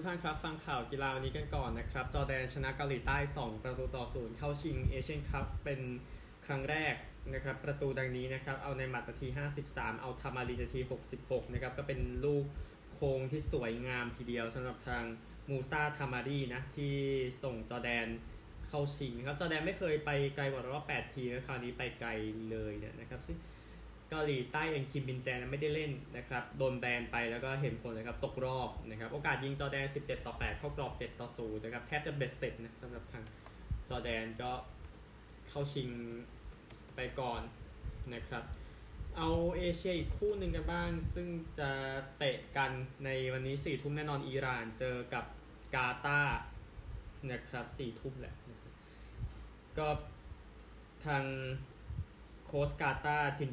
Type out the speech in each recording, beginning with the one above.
ทุกท่านครับ ฟังข่าวกีฬาวันนี้กันก่อนนะครับ จอร์แดนชนะเกาหลีใต้ 2 ประตูต่อศูนย์เข้าชิงเอเชียนคัพเป็นครั้งแรกนะครับ ประตูดังนี้นะครับ อัลไนมัตนาที 53 อัลทามารีนาที 66 นะครับ ก็เป็นลูกโค้งที่สวยงามทีเดียวสำหรับทางมูซาทามารีนะที่ส่งจอร์แดนเข้าชิงครับ จอร์แดนไม่เคยไปไกลกว่ารอบ 8 ทีมคราวนี้ไปไกลเลยเนี่ยนะครับซึ่ง เกาหลีใต้เองคิมมินแจไม่ได้เล่นนะครับโดนแบนไปแล้วก็เห็นผลนะครับตกรอบนะครับโอกาสยิงจอร์แดน 17 ต่อ 8 เข้ากรอบ 7 ต่อ0นะครับแทบจะเบ็ดเสร็จนะสำหรับทางจอร์แดนก็เข้าชิงไปก่อนนะครับเอาเอเชียอีกคู่หนึ่งกันบ้าง ซึ่งจะเตะกันในวันนี้4ทุ่มแน่นอนอิหร่านเจอกับกาตาร์นะครับ4ทุ่มแหละนะก็ทางโค้ชกาตาร์ทีม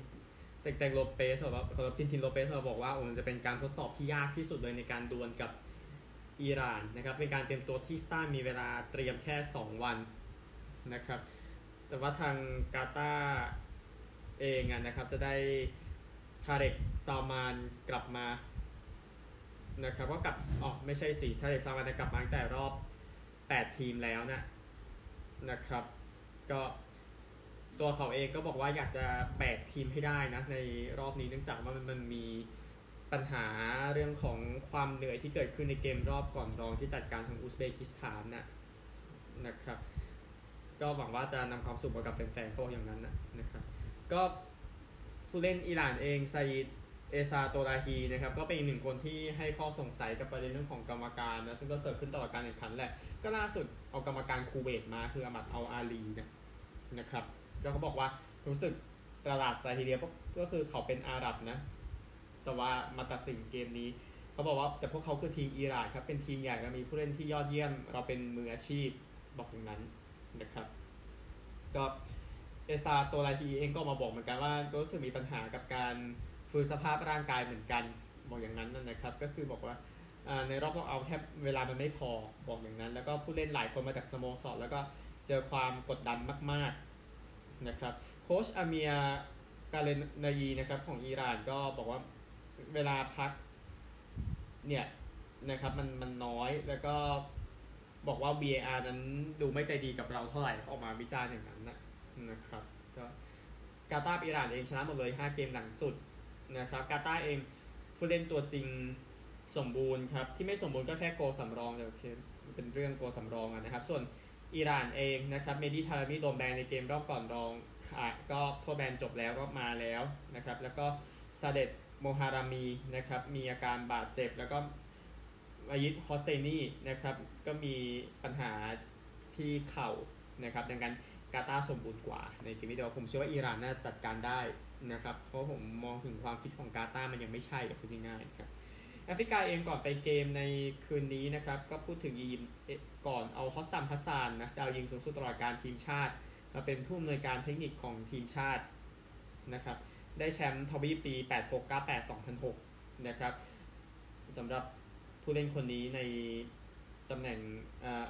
เต็กเต็กโลเปสบอกว่าเขาทินทินโลเปสบอกว่ามันจะเป็นการทดสอบที่ยากที่สุดเลยในการดวลกับอิหร่านนะครับเป็นการเตรียมตัวที่สั้นมีเวลาเตรียมแค่ 2 วันนะครับแต่ว่าทางกาตาร์เองนะครับจะได้ทาเร็กซาวมานกลับมานะครับก็กลับอ๋อไม่ใช่สิทาเร็กซาวมานกลับมาตั้งแต่รอบ 8 ทีมแล้วนะนะครับก็ ตัวเขาเองก็บอกว่าอยากจะแบกทีมให้ได้นะในรอบนี้เนื่องจากว่ามันมันมีปัญหาเรื่องของความเหนื่อยที่เกิดขึ้นในเกมรอบก่อนรองที่จัดการทางอุซเบกิสถานนะนะครับ ก็หวังว่าจะนำความสุขมากับแฟนๆเขาอย่างนั้นนะนะครับ ก็ผู้เล่นอิหร่านเองไซเอซาโตราฮีนะครับก็เป็นอีกหนึ่งคนที่ให้ข้อสงสัยกับประเด็นเรื่องของกรรมการนะซึ่งก็เกิดขึ้นตลอดการแข่งขันแหละ ก็ล่าสุดเอากรรมการคูเวตมาคืออามัดเอาอาลีนะนะครับ ก็เขาบอกว่ารู้สึกประหลาดใจทีเดียวก็คือเขาเป็นอาหรับนะ แต่ว่ามาตัดสินเกมนี้เขาบอกว่าแต่พวกเขาคือทีมอิหร่านครับ เป็นทีมใหญ่และมีผู้เล่นที่ยอดเยี่ยม เราเป็นมืออาชีพบอกอย่างนั้นนะครับ ก็เอซาโตลาทีเองก็มาบอกเหมือนกันว่ารู้สึกมีปัญหากับการฟื้นสภาพร่างกายเหมือนกัน บอกอย่างนั้นนะครับ ก็คือบอกว่าในรอบรอบเอาแทบเวลามันไม่พอบอกอย่างนั้น แล้วก็ผู้เล่นหลายคนมาจากสโมสรแล้วก็เจอความกดดันมาก ๆ นะครับโค้ชอาเมียกาเลนายีนะครับของอิหร่านก็บอกว่าเวลาพักเนี่ยนะครับมันมันน้อยแล้วก็บอกว่า VAR นั้นดูไม่ใจดีกับเราเท่าไหร่ออกมาวิจารณ์อย่างนั้นนะนะครับก็กาตาร์อิหร่านเองชนะหมดเลย 5 เกมหลังสุดนะครับกาตาร์เองผู้เล่นตัวจริงสมบูรณ์ครับ ที่ไม่สมบูรณ์ก็แค่โกสำรองเดี๋ยวเป็นเรื่องโกสำรองนะครับ ส่วน อิหร่านเองนะครับเมดิทารามีโดนแบนในเกมรอบก่อนรองอะก็โทษแบนจบแล้วก็มาแล้วนะครับแล้วก็ซาเดตโมฮารามีนะครับมีอาการบาดเจ็บ แล้วก็อายิดฮอสเซนีนะครับก็มีปัญหาที่เข่านะครับดังนั้นกาตาสมบูรณ์กว่าในเกมนี้เดียวผมเชื่อว่าอิหร่านน่าจัดการได้นะครับเพราะผมมองถึงความฟิตของกาตามันยังไม่ใช่กับพูดง่ายๆครับ แอฟริกาเองก่อนไปเกมในคืนนี้นะครับ ก็พูดถึงอียิปต์ก่อนเอาฮอสซัมฮัสซานนะดาวยิงสูงสุดตลอดกาลทีมชาติ มาเป็นผู้อำนวยการเทคนิคของทีมชาตินะครับได้แชมป์ทวีปปี8698 2006 นะครับสำหรับผู้เล่นคนนี้ในตำแหน่ง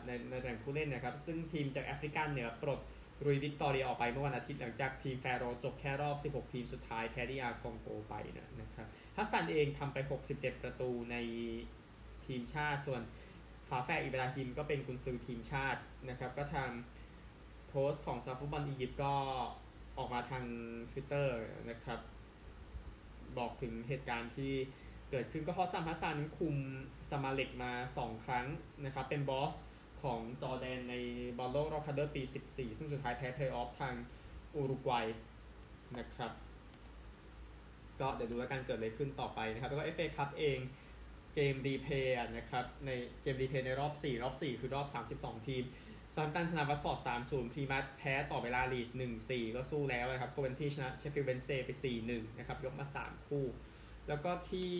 ในในตำแหน่งผู้เล่นนะครับ ซึ่งทีมจากแอฟริกาเหนือปลด รุยวิกตอเรียออกไปเมื่อวันอาทิตย์หลังจากทีมแฟโรจบแค่รอบ 16 ทีมสุดท้ายแพ้ DR คองโกไปนะครับฮัสซันเองทำไป 67 ประตูในทีมชาติส่วนฝาแฝดอิบราฮิมก็เป็นกุนซือทีมชาตินะครับ ก็ทางโพสต์ของสมาคมฟุตบอลอียิปต์ก็ออกมาทาง Twitter นะครับ บอกถึงเหตุการณ์ที่เกิดขึ้นก็ฮอสซัมฮัสซันคุมซามาเล็กมา 2 ครั้งนะครับ เป็น boss ของจอร์แดนในบอลโลกรอบคัดเลือกปี 14 ซึ่งสุดท้ายแพ้เพลย์ออฟทางอุรุกวัยนะครับ ก็เดี๋ยวดูแล้วกันเกิดอะไรขึ้นต่อไปนะครับ แล้วก็ FA คัพเองเกม replay นะครับ ในเกม replay ในรอบ 4 รอบ 4 คือรอบ 32 ทีมเซาแธมป์ตันชนะวัตฟอร์ด 3-0 พลีมัธแพ้ต่อเวลาลีดส์ 1-4 ก็สู้แล้วนะครับ โคเวนทรีชนะเชฟฟิลด์เวนส์เดย์ไป 4-1 นะครับ ยกมา 3 คู่ แล้วก็ที่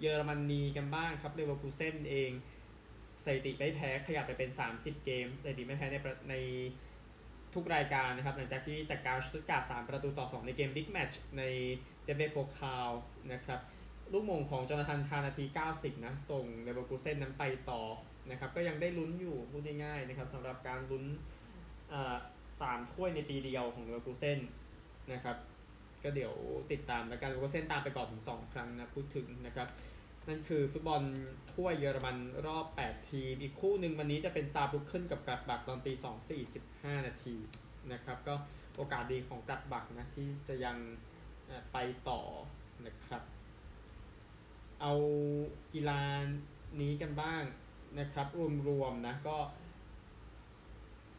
เยอรมนีกันบ้างครับเลเวอร์คูเซนเอง สถิติไม่แพ้ขยับไปเป็น 30 เกมสถิติไม่แพ้ในในทุกรายการนะครับหลังจากที่จัดการชุดกา3ประตูต่อ 2 ในเกม big match ในเดเอฟเบโพคาลนะครับลูกโหม่งของโจนาธานทาห์ นาที 90 นะ ส่งเลเวอร์คูเซนนั้นไปต่อนะครับก็ยังได้ลุ้นอยู่พูดง่ายๆนะครับสำหรับการลุ้นสามถ้วยในปีเดียวของเลเวอร์คูเซนนะครับก็เดี๋ยวติดตามแล้วกันเลเวอร์คูเซนตามไปก่อนถึง 2 ครั้งนะพูดถึงนะครับ นั่นคือฟุตบอลถ้วยเยอรมันรอบ 8 ทีม อีกคู่หนึ่งวันนี้จะเป็นซาบุกขึ้นกับกลับบักตอนตี2 45 นาทีนะครับ ก็โอกาสดีของกลับบักนะที่จะยังไปต่อนะครับ เอากีฬานี้กันบ้างนะครับ รวมๆนะก็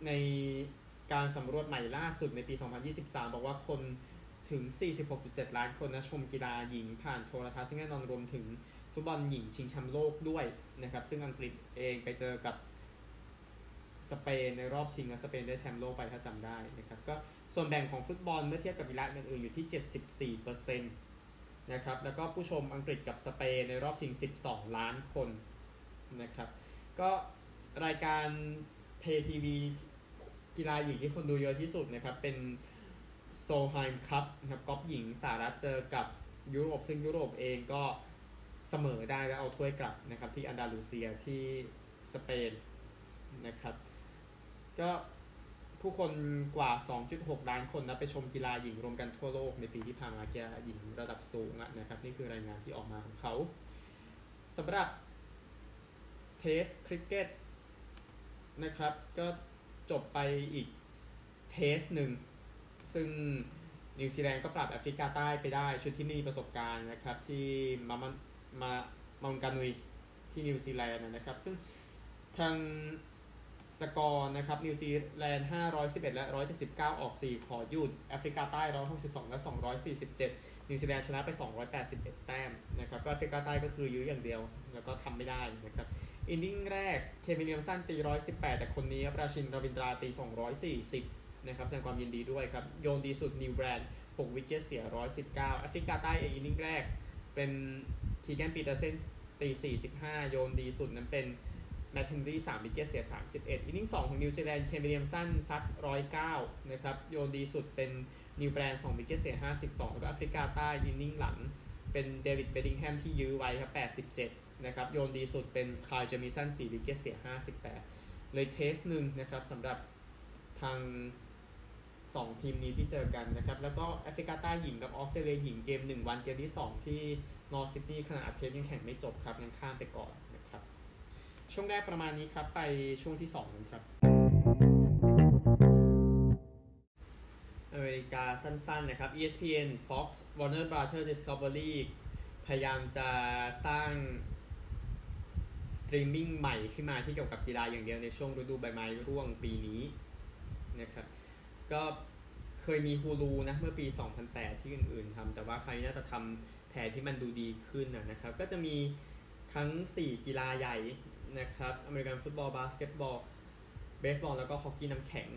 ในการสำรวจใหม่ล่าสุดในปี 2023 บอกว่าคนถึง 46.7 ล้านคนนะชมกีฬาหญิงผ่านโทรทัศน์ซึ่งแน่นอนรวมถึง ฟุตบอลหญิงชิงแชมป์โลกด้วยนะครับ ซึ่งอังกฤษเองไปเจอกับสเปนในรอบชิงและสเปนได้แชมป์โลกไปถ้าจำได้นะครับก็ส่วนแบ่งของฟุตบอลเมื่อเทียบกับกีฬาอื่นๆอยู่ที่ 74%นะครับแล้วก็ผู้ชมอังกฤษกับสเปนในรอบชิง 12 ล้านคนนะครับก็รายการเพย์ทีวีกีฬาหญิงที่คนดูเยอะที่สุดนะครับเป็นโซลไฮม์คัพนะครับกอล์ฟหญิงสหรัฐเจอกับยุโรปซึ่งยุโรปเองก็ เสมอได้แล้วเอาถ้วยกลับนะครับที่อันดาลูเซียที่สเปนนะครับ ก็ผู้คนกว่า 2.6 ล้านคนนะไปชมกีฬาหญิงรวมกันทั่วโลกในปีที่ผ่านมากีฬาหญิงระดับสูงนะครับ นี่คือรายงานที่ออกมาของเขาสำหรับTest cricket นะครับ ก็จบไปอีก Test หนึ่ง ซึ่งนิวซีแลนด์ก็ปราบแอฟริกาใต้ไปได้ชุดที่ไม่มีประสบการณ์นะครับ ที่เมาท์ เมาท์มองกานุยที่นิวซีแลนด์นะครับ ซึ่งทางสกอร์นะครับนิวซีแลนด์ 511 และ 179 ออก 4 ขอหยุดแอฟริกาใต้ 162 และ 247 นิวซีแลนด์ชนะไป 281 แต้มนะครับก็แอฟริกาใต้ก็คือยื้ออย่างเดียว แล้วก็ทำไม่ได้นะครับ innings แรกเคน วิลเลียมสันตี 118 แต่คนนี้ราชินราวินทราตี 240 นะครับแสดงความยินดีด้วยครับ โยนดีสุดนีล แบรนด์ 6 wicket เสีย 119 แอฟริกาใต้เองอินดิ้งแรกเป็น คีแกนปีเตอร์เซนตี45โยนดีสุดนั้นเป็นแมทเฮนรี่3 wicket เสีย31 innings 2ของนิวซีแลนด์เคน วิลเลียมสันซัด109นะครับโยนดีสุดเป็นนีล แบรนด์2 wicket เสีย52แล้วก็แอฟริกาใต้อินดิ้งหลังเป็นเดวิดเบดิงแฮมที่ยื้อไว้ครับ87นะครับโยนดีสุดเป็นไคล์เจมิสัน4 wicket เสีย58เลย Test หนึ่งนะครับสำหรับทาง2ทีมนี้ที่เจอกันนะครับ แล้วก็แอฟริกาใต้หญิงกับออสเตรเลียหญิงเกม1วันเกมที่2ที่ นอร์ธซิดนีย์ขณะอัดเทปยังแข่งไม่จบครับยังข้ามไปก่อนนะครับ ช่วงแรกประมาณนี้ครับ ไปช่วงที่2กันครับ อเมริกาสั้นๆนะครับ ESPN Fox Warner Brothers Discovery พยายามจะสร้างสตรีมมิ่งใหม่ขึ้นมาที่เกี่ยวกับกีฬาอย่างเดียวในช่วงฤดูใบไม้ร่วงปีนี้นะครับ ก็ เคยมีฮูลูนะเมื่อปี 2008 ที่อื่นๆทำแต่ว่าครั้งนี้น่าจะทำแผนที่มันดูดีขึ้นนะครับ ก็จะมีทั้ง 4 กีฬาใหญ่นะครับอเมริกันฟุตบอล บาสเกตบอล เบสบอล แล้วก็ฮอกกี้น้ำแข็ง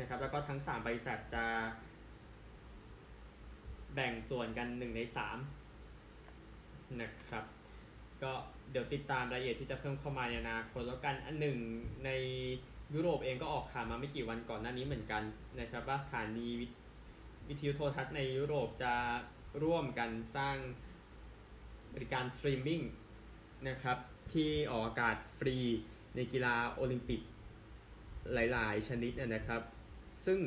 นะครับแล้วก็ทั้ง 3 บริษัทจะ แบ่งส่วนกัน 1 ใน 3 นะครับ ก็เดี๋ยวติดตามรายละเอียดที่จะเพิ่มเข้ามาในอนาคตแล้วกันอันหนึ่งใน ยุโรปเองก็ออกข่าวมาไม่กี่วันก่อนหน้านี้เหมือนกันนะครับว่าสถานีวิทยุโทรทัศน์ในยุโรปจะร่วมกันสร้างบริการสตรีมมิ่งนะครับที่ออกอากาศฟรีในกีฬาโอลิมปิกหลาย ๆ ชนิดนะครับ ซึ่ง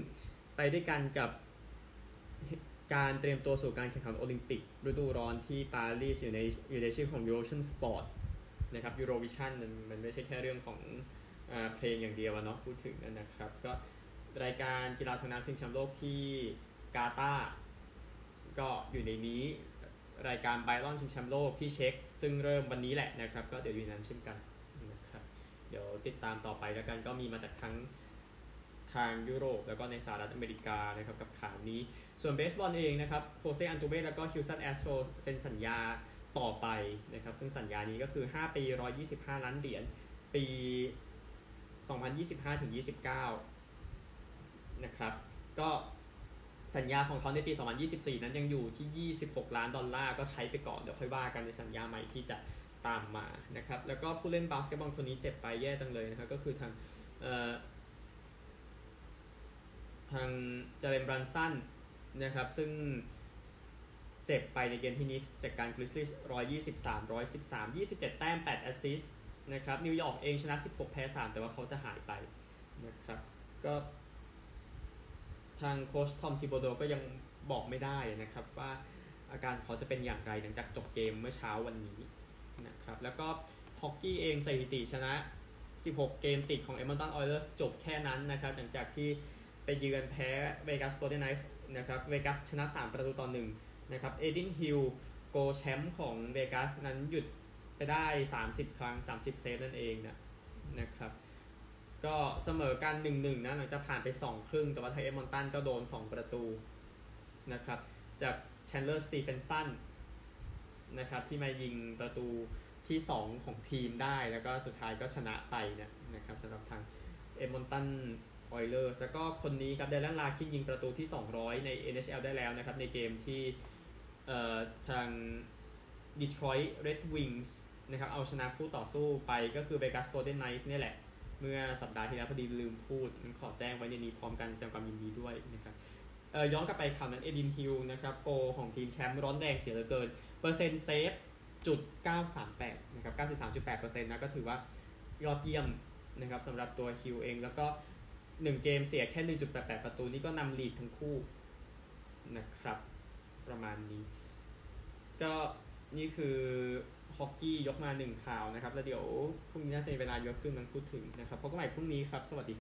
ไปด้วยกันกับการเตรียมตัวสู่การแข่งขันโอลิมปิก ฤดูร้อนที่ปารีสอยู่ในอยู่ในชื่อของ Eurovision Sport นะครับ Eurovision มันมันไม่ใช่แค่เรื่องของ เพลงอย่างเดียวเนาะพูดถึงนะครับ ก็รายการกีฬาทางน้ำชิงแชมป์โลกที่กาตาร์ก็อยู่ในนี้รายการไบแอธลอนชิงแชมป์โลกที่เช็ค ซึ่งเริ่มวันนี้แหละนะครับ ก็เดี๋ยวอยู่นั้นเช่นกันนะครับเดี๋ยวติดตามต่อไปแล้วกันก็มีมาจากทั้งทางยุโรปแล้วก็ในสหรัฐอเมริกานะครับกับข่าวนี้ ส่วนเบสบอลเองนะครับโฮเซอัลตูเวแล้วก็ฮิวสตันแอสโตรส์เซ็นสัญญาต่อไปนะครับ ซึ่งสัญญานี้ก็คือ 5 ปี 125 ล้านเหรียญ ปี 2025 ถึง 29 นะครับ ก็สัญญาของเขาในปี 2024 นั้นยังอยู่ที่ 26 ล้านดอลลาร์ ก็ใช้ไปก่อน เดี๋ยวค่อยว่ากันในสัญญาใหม่ที่จะตามมา นะครับ แล้วก็ผู้เล่นบาสเกตบอลคนนี้เจ็บไปแย่จังเลยนะครับ ก็คือทางทางเจเลนบรันสันนะครับ ซึ่งเจ็บไปในเกมที่นิกส์จากการกริซลี่123 113 27แต้ม8แอสซิสต์ นะครับนิวยอร์กเองชนะ 16 แพ้ 3 แต่ว่าเขาจะหายไปนะครับก็ทางโค้ชทอมทิโบโดก็ยังบอกไม่ได้นะครับว่าอาการเขาจะเป็นอย่างไรหลังจากจบเกมเมื่อเช้าวันนี้นะครับแล้วก็ฮอกกี้เองสถิติชนะ 16 เกมติดของ Edmonton Oilers จบแค่นั้นนะครับหลังจากที่ไปเยือนแพ้ Vegas Golden Knights นะครับเวกัสชนะ 3 ประตูต่อ1นะครับเอดินฮิลโกแชมป์ของเวกัสนั้นหยุด ไปได้ 30 ครั้ง 30 เซฟนั่นเองนะนะครับก็เสมอกัน1-1นะหลังจากผ่านไป 2 ครึ่ง แต่ว่าทางเอดมอนตันก็โดน 2 ประตูนะครับจากแชนด์เลอร์สตีเฟนสันนะครับที่มายิงประตูที่ 2 ของทีมได้แล้วก็สุดท้ายก็ชนะไปนะนะครับสำหรับทางเอดมอนตันออยเลอร์แล้วก็คนนี้ครับเดลันลาคินยิงประตูที่ 200 ใน NHL ได้แล้วนะครับในเกมที่เอ่อทาง Detroit Red Wings นะครับเอาชนะคู่ต่อสู้ไปก็คือ Vegas Golden Knights เนี่ยแหละ เมื่อสัปดาห์ที่แล้วพอดีลืมพูดขอแจ้งไว้ในนี้พร้อมกันแสดงความยินดีด้วยนะครับเอ่อย้อนกลับไปข่าวนั้นเอดินฮิลนะครับโกลของทีมแชมป์ร้อนแรงเสียเหลือเกิน เปอร์เซ็นต์เซฟจุด938นะครับ93.8%นะก็ถือว่ายอดเยี่ยมนะครับสำหรับตัวฮิลเอง แล้วก็ 1 เกมเสียแค่ 1.88 ประตูนี่ก็นำ lead ทั้งคู่นะครับประมาณนี้ ก็นี่คือ ฮอกกี้ยกมาหนึ่งข่าวนะครับ แล้วเดี๋ยวพรุ่งนี้น่าจะมีเวลาเยอะขึ้นมันพูดถึงนะครับพบกันใหม่พรุ่งนี้ครับ สวัสดี